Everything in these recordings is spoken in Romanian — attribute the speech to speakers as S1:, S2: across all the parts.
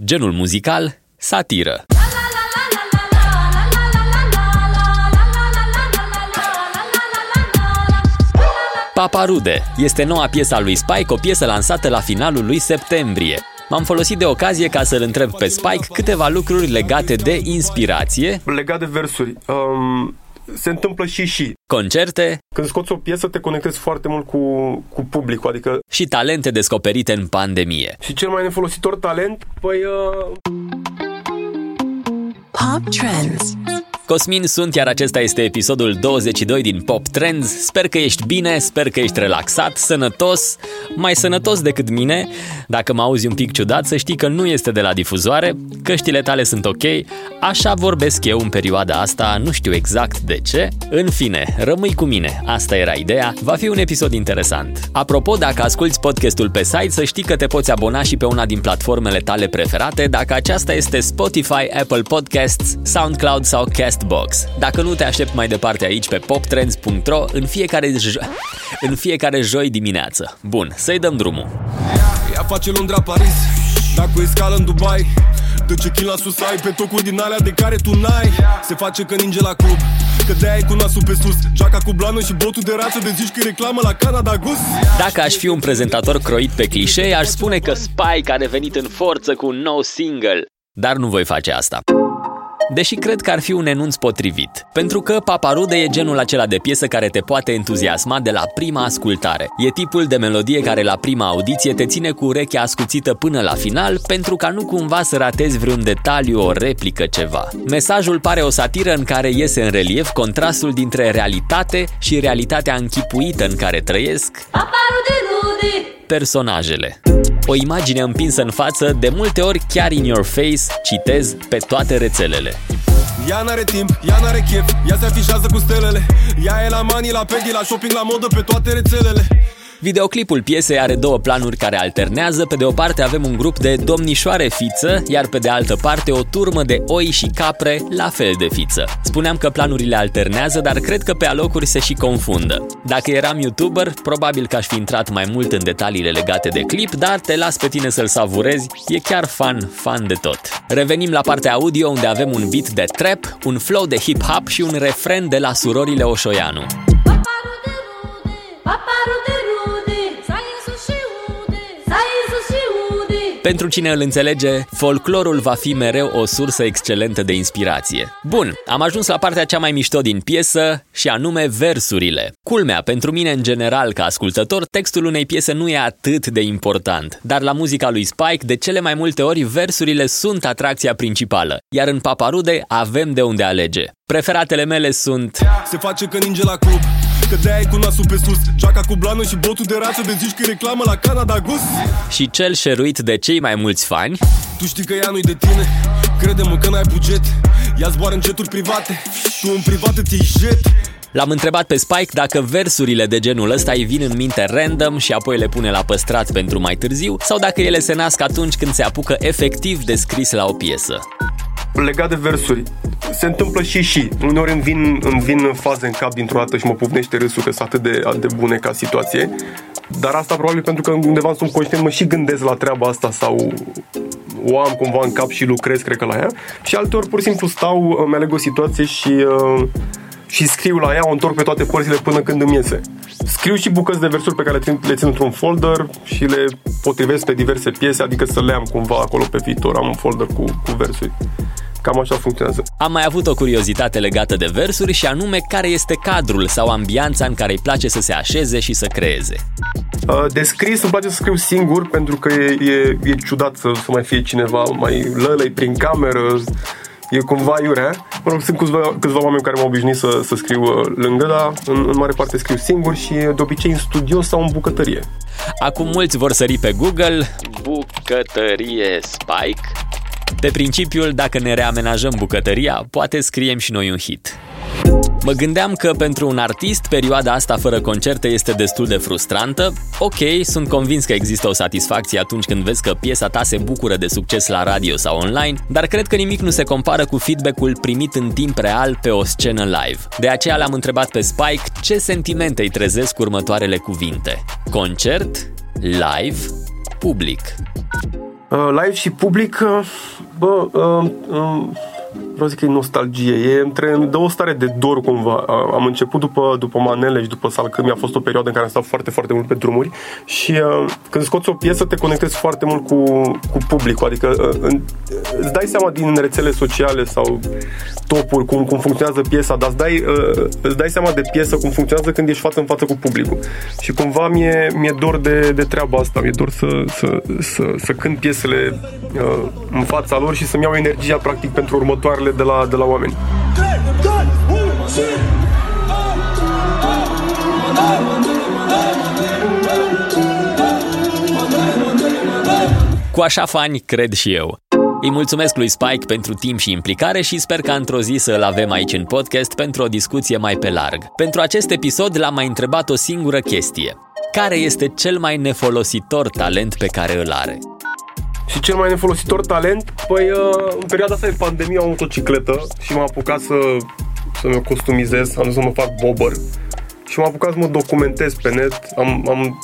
S1: Genul muzical, satiră. Paparude este noua piesă a lui Spike, o piesă lansată la finalul lui septembrie. M-am folosit de ocazie ca să-l întreb pe Spike câteva lucruri legate de inspirație,
S2: Legat de versuri, um, se întâmplă și și.
S1: concerte
S2: Când scoți o piesă, te conectezi foarte mult cu, cu publicul, adică
S1: și talente descoperite în pandemie.
S2: și cel mai nefolositor talent, păi uh,
S3: Pop Trends.
S1: Cosmin sunt, iar acesta este episodul 22 din Pop Trends. Sper că ești bine, sper că ești relaxat, sănătos, mai sănătos decât mine. Dacă mă auzi un pic ciudat, să știi că nu este de la difuzoare, căștile tale sunt ok, așa vorbesc eu în perioada asta, nu știu exact de ce. În fine, rămâi cu mine, asta era ideea, va fi un episod interesant. Apropo, dacă asculti podcastul pe site, să știi că te poți abona și pe una din platformele tale preferate, dacă aceasta este Spotify, Apple Podcasts, SoundCloud sau Castbox. Dacă nu te aștept mai departe aici pe poptrends.ro în fiecare, jo- în fiecare joi dimineață. Bun, să-i dăm drumul.
S4: Ea face Londra Paris Dacă e scală în Dubai De ce chin la sus ai pe tocuri din alea de care tu n-ai Se face că ninge la club Că de-aia e cu nasul pe sus Jaca cu blană și botul de rață De zici că e reclamă la Canada Gus
S1: Dacă aș fi un prezentator croit pe clișee, aș spune că Spike a revenit în forță cu un nou single. Dar nu voi face asta. Deși cred că ar fi un enunț potrivit. Pentru că Paparude e genul acela de piesă care te poate entuziasma de la prima ascultare. E tipul de melodie care la prima audiție te ține cu urechea ascuțită până la final pentru ca nu cumva să ratezi vreun detaliu, o replică, ceva. Mesajul pare o satiră în care iese în relief contrastul dintre realitate și realitatea închipuită în care trăiesc
S5: Paparude rude,
S1: personajele. O imagine împinsă în față, de multe ori chiar in your face, citez pe toate rețelele.
S4: Ea n-are timp, ea n-are chef Ea se afișează cu stelele Ea e la mani, la pedi, la shopping, la modă Pe toate rețelele
S1: Videoclipul piesei are două planuri care alternează. Pe de o parte avem un grup de domnișoare fiță, iar pe de altă parte o turmă de oi și capre la fel de fiță. Spuneam că planurile alternează, dar cred că pe alocuri se și confundă. Dacă eram YouTuber, probabil că aș fi intrat mai mult în detaliile legate de clip, dar te las pe tine să-l savurezi, e chiar fan, fan de tot. Revenim la partea audio unde avem un beat de trap, un flow de hip-hop și un refren de la surorile Oșoianu. Pentru cine îl înțelege, folclorul va fi mereu o sursă excelentă de inspirație. Bun, am ajuns la partea cea mai mișto din piesă și anume versurile. Culmea, pentru mine în general ca ascultător, textul unei piese nu e atât de important, dar la muzica lui Spike, de cele mai multe ori, versurile sunt atracția principală, iar în Paparude avem de unde alege. Preferatele mele sunt
S4: Se face că ninge la club Că de-aia e cu nasul pe sus. Jaca cu blană și botul de rață De zici că e reclamă la Canada Gus
S1: și cel șeruit de cei mai mulți fani,
S4: Tu știi că ea nu-i de tine. Crede-mă că n-ai buget. Ea zboară în jeturi private. Tu în privat îți iei jet.
S1: L-am întrebat pe Spike dacă versurile de genul ăsta îi vin în minte random și apoi le pune la păstrat pentru mai târziu sau dacă ele se nasc atunci când se apucă efectiv de scris la o piesă.
S2: Legat de versuri, se întâmplă și și. Uneori îmi vin, îmi vin faze în cap dintr-o dată și mă pufnește râsul că sunt atât de, atât de bune ca situație. Dar asta probabil pentru că undeva în subconștient mă și gândesc la treaba asta sau o am cumva în cap și lucrez, cred că la ea. Și alteori pur și simplu stau, îmi aleg o situație și, uh, și scriu la ea, o întorc pe toate părțile până când îmi iese. Scriu și bucăți de versuri pe care le țin, le țin într-un folder și le potrivesc pe diverse piese, adică să le am cumva acolo pe viitor. Am un folder cu, cu versuri. Cam așa funcționează.
S1: Am mai avut o curiozitate legată de versuri și anume care este cadrul sau ambianța în care îi place să se așeze și să creeze.
S2: Uh, De scris îmi place să scriu singur pentru că e, e, e ciudat să, să mai fie cineva mai lălăi prin cameră, e cumva iurea. Mă rog, sunt câțiva, câțiva oameni care m-au obișnuit să, să scriu uh, lângă, dar în, în mare parte scriu singur și de obicei în studio sau în bucătărie.
S1: Acum mulți vor sări pe Google bucătărie Spike. Pe principiul, dacă ne reamenajăm bucătăria, poate scriem și noi un hit. Mă gândeam că pentru un artist perioada asta fără concerte este destul de frustrantă. Ok, sunt convins că există o satisfacție atunci când vezi că piesa ta se bucură de succes la radio sau online, dar cred că nimic nu se compară cu feedback-ul primit în timp real pe o scenă live. De aceea l-am întrebat pe Spike ce sentimente îi trezesc următoarele cuvinte. Concert, live, public.
S2: Uh, live și public, uh, bă, uh, uh, vreau să zic că e nostalgie, e între de o stare de dor cumva. Uh, Am început după, după manele și după salcâmi, a fost o perioadă în care am stat foarte, foarte mult pe drumuri. Și uh, când scoți o piesă te conectezi foarte mult cu, cu publicul, adică uh, în, îți dai seama din rețele sociale sau topuri cum, cum funcționează piesa, dar îți dai, uh, îți dai seama de piesă cum funcționează când ești față în față cu publicul. Și cumva mi-e, mi-e dor de, de treaba asta, mi-e dor să, să, să, să cânt piesele uh, în fața lor și să-mi iau energia practic pentru următoarele de la, de la oameni.
S1: Cu așa fani cred și eu. Îi mulțumesc lui Spike pentru timp și implicare și sper că într-o zi să îl avem aici în podcast pentru o discuție mai pe larg. Pentru acest episod l-am mai întrebat o singură chestie. Care este cel mai nefolositor talent pe care îl are?
S2: Și cel mai nefolositor talent, păi uh, în perioada asta de pandemie am o motocicletă și m-am apucat să, să mă customizez, am dus să mă fac bobber și m-am apucat să mă documentez pe net, am, am,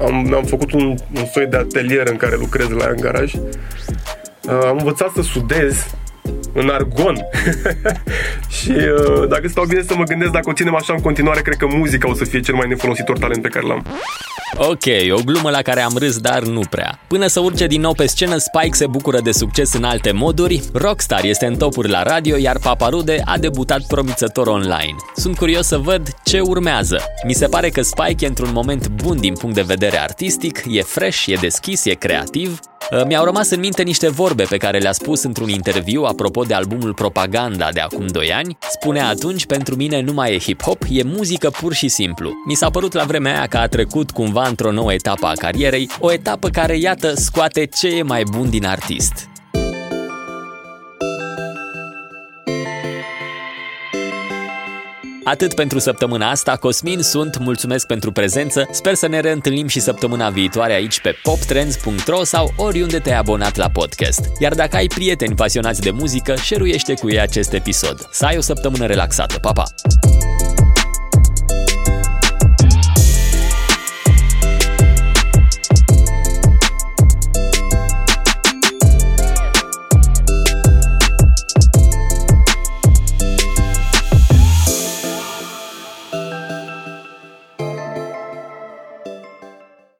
S2: am, am făcut un, un soi de atelier în care lucrez la ea în garaj. Uh, am învățat să sudez în argon și uh, dacă stau bine să mă gândesc dacă o ținem așa în continuare, cred că muzica o să fie cel mai nefolositor talent pe care l-am.
S1: Ok, o glumă la care am râs, dar nu prea. Până să urce din nou pe scenă, Spike se bucură de succes în alte moduri, Rockstar este în topuri la radio, iar Paparude a debutat promițător online. Sunt curios să văd ce urmează. Mi se pare că Spike e într-un moment bun din punct de vedere artistic, e fresh, e deschis, e creativ, mi-au rămas în minte niște vorbe pe care le-a spus într-un interviu apropo de albumul Propaganda de acum 2 ani. Spunea atunci, pentru mine nu mai e hip-hop, e muzică pur și simplu. Mi s-a părut la vremea aia că a trecut cumva într-o nouă etapă a carierei, o etapă care, iată, scoate ce e mai bun din artist. Atât pentru săptămâna asta, Cosmin sunt, mulțumesc pentru prezență, sper să ne reîntâlnim și săptămâna viitoare aici pe poptrends.ro sau oriunde te-ai abonat la podcast. Iar dacă ai prieteni pasionați de muzică, șeruiește cu ei acest episod. Să ai o săptămână relaxată, pa, pa!